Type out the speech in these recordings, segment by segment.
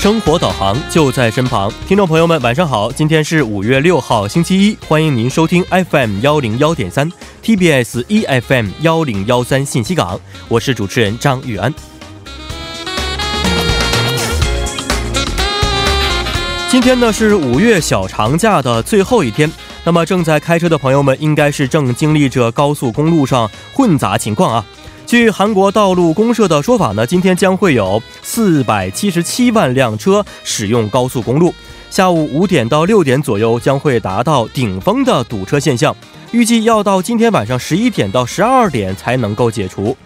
生活导航就在身旁，听众朋友们，晚上好！今天是五月六号，星期一，欢迎您收听 FM 幺零幺点三 TBS EFM 幺零幺三信息港，我是主持人张玉安。今天呢是五月小长假的最后一天，那么正在开车的朋友们应该是正经历着高速公路上混杂情况啊。据韩国道路公社的说法呢，今天将会有四百七十七万辆车使用高速公路，下午五点到六点左右将会达到顶峰的堵车现象，预计要到今天晚上十一点到十二点才能够解除。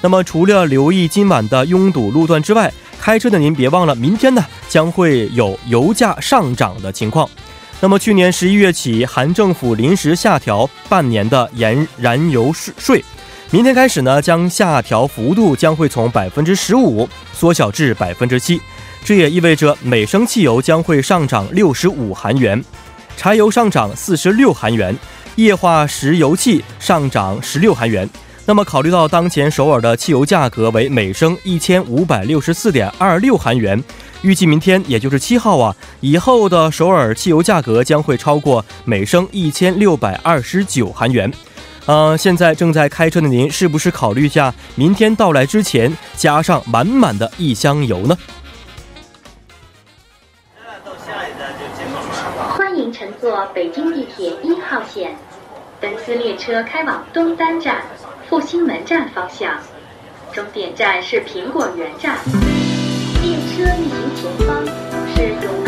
那么除了留意今晚的拥堵路段之外，开车的您别忘了，明天呢将会有油价上涨的情况。那么去年十一月起，韩政府临时下调半年的燃燃油税税。明天开始呢，将下调幅度将会从百分之十五缩小至百分之七，这也意味着每升汽油将会上涨六十五韩元，柴油上涨四十六韩元，液化石油气上涨十六韩元。那么考虑到当前首尔的汽油价格为每升一千五百六十四点二六韩元，预计明天也就是七号啊以后的首尔汽油价格将会超过每升一千六百二十九韩元。呃，现在正在开车的您，是不是考虑一下明天到来之前加上满满的一箱油呢？欢迎乘坐北京地铁一号线，本次列车开往东单站、复兴门站方向，终点站是苹果园站。列车运行前方是永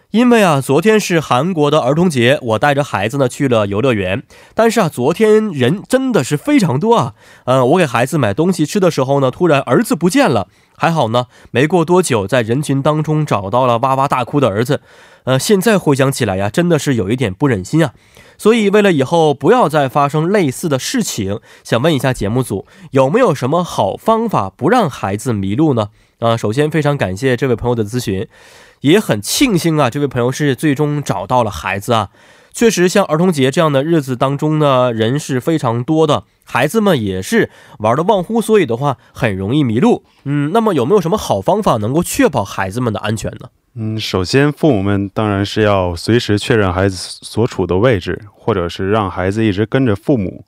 因为啊，昨天是韩国的儿童节，我带着孩子呢去了游乐园。但是啊，昨天人真的是非常多啊。嗯，我给孩子买东西吃的时候呢，突然儿子不见了。还好呢，没过多久，在人群当中找到了哇哇大哭的儿子。呃，现在回想起来呀，真的是有一点不忍心啊。所以为了以后不要再发生类似的事情，想问一下节目组有没有什么好方法不让孩子迷路呢？啊，首先非常感谢这位朋友的咨询。也很庆幸啊，这位朋友是最终找到了孩子啊。确实，像儿童节这样的日子当中呢，人是非常多的，孩子们也是玩的忘乎所以的话，很容易迷路。嗯，那么有没有什么好方法能够确保孩子们的安全呢？嗯，首先，父母们当然是要随时确认孩子所处的位置，或者是让孩子一直跟着父母，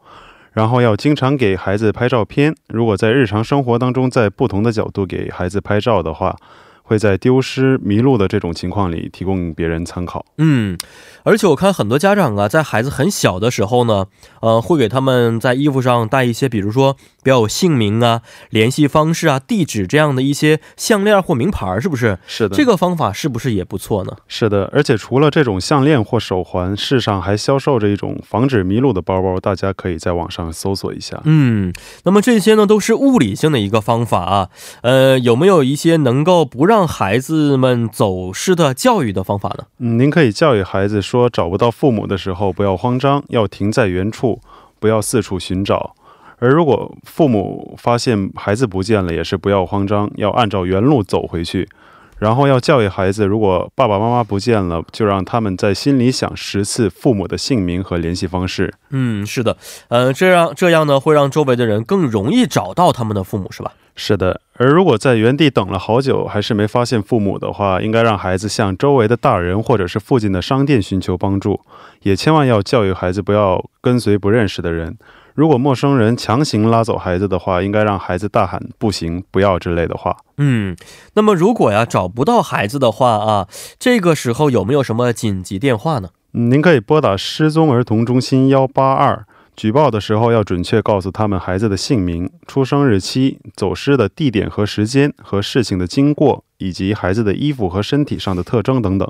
然后要经常给孩子拍照片。如果在日常生活当中，在不同的角度给孩子拍照的话。会在丢失、迷路的这种情况里提供别人参考。嗯，而且我看很多家长啊，在孩子很小的时候呢，呃，会给他们在衣服上带一些，比如说标有姓名啊、联系方式啊、地址这样的一些项链或名牌，是不是？是的，这个方法是不是也不错呢？是的，而且除了这种项链或手环，世上还销售着一种防止迷路的包包，大家可以在网上搜索一下。嗯，那么这些呢，都是物理性的一个方法啊。呃，有没有一些能够不让让孩子们走失的教育的方法呢？嗯，您可以教育孩子说，找不到父母的时候不要慌张，要停在原处，不要四处寻找。而如果父母发现孩子不见了，也是不要慌张，要按照原路走回去。然后要教育孩子，如果爸爸妈妈不见了，就让他们在心里想十次父母的姓名和联系方式。嗯，是的，呃，这样这样呢，会让周围的人更容易找到他们的父母，是吧？是的。而如果在原地等了好久还是没发现父母的话，应该让孩子向周围的大人或者是附近的商店寻求帮助，也千万要教育孩子不要跟随不认识的人。如果陌生人强行拉走孩子的话，应该让孩子大喊“不行，不要”之类的话。嗯，那么如果呀找不到孩子的话啊，这个时候有没有什么紧急电话呢？嗯，您可以拨打失踪儿童中心幺八二，举报的时候要准确告诉他们孩子的姓名、出生日期、走失的地点和时间和事情的经过，以及孩子的衣服和身体上的特征等等。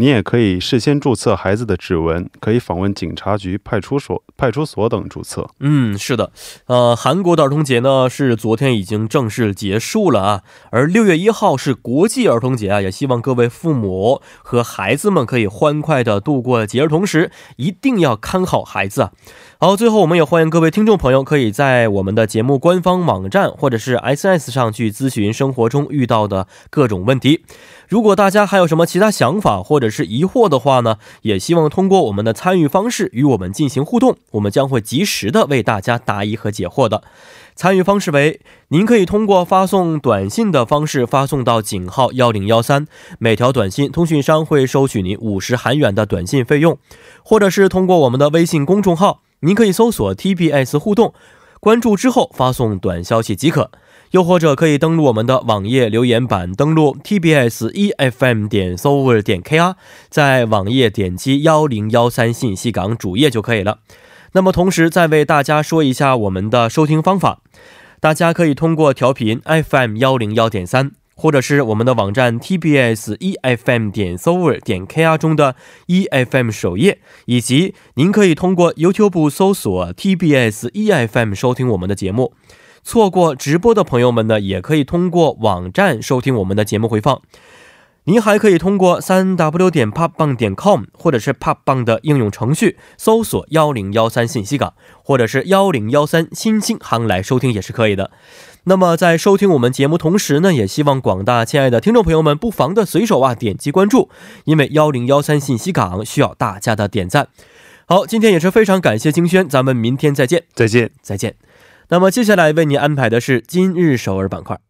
你也可以事先注册孩子的指纹，可以访问警察局、派出所、派出所等注册。嗯，是的，呃，韩国的儿童节呢是昨天已经正式结束了啊，而六月一号是国际儿童节啊，也希望各位父母和孩子们可以欢快的度过节日，同时一定要看好孩子啊。好，最后我们也欢迎各位听众朋友可以在我们的节目官方网站或者是 S S 上去咨询生活中遇到的各种问题。如果大家还有什么其他想法或者是疑惑的话呢，也希望通过我们的参与方式与我们进行互动，我们将会及时的为大家答疑和解惑的。参与方式为：您可以通过发送短信的方式发送到井号幺零幺三，每条短信通讯商会收取您五十韩元的短信费用，或者是通过我们的微信公众号，您可以搜索 TBS 互动，关注之后发送短消息即可。又或者可以登录我们的网页留言板，登录 tbs efm 点 s o v e r 点 kr，在网页点击幺零幺三信息港主页就可以了。那么同时再为大家说一下我们的收听方法，大家可以通过调频 FM 幺零幺点三，或者是我们的网站 tbs efm 点 s o v e r 点 kr 中的 efm 首页，以及您可以通过 YouTube 搜索 tbs efm 收听我们的节目。错过直播的朋友们呢，也可以通过网站收听我们的节目回放。您还可以通过三 w 点 popbang 点 com 或者是 popbang 的应用程序搜索幺零幺三信息港，或者是幺零幺三新星行来收听也是可以的。那么在收听我们节目同时呢，也希望广大亲爱的听众朋友们不妨的随手啊点击关注，因为幺零幺三信息港需要大家的点赞。好，今天也是非常感谢金轩，咱们明天再见，再见，再见。那么接下来为您安排的是今日首尔板块。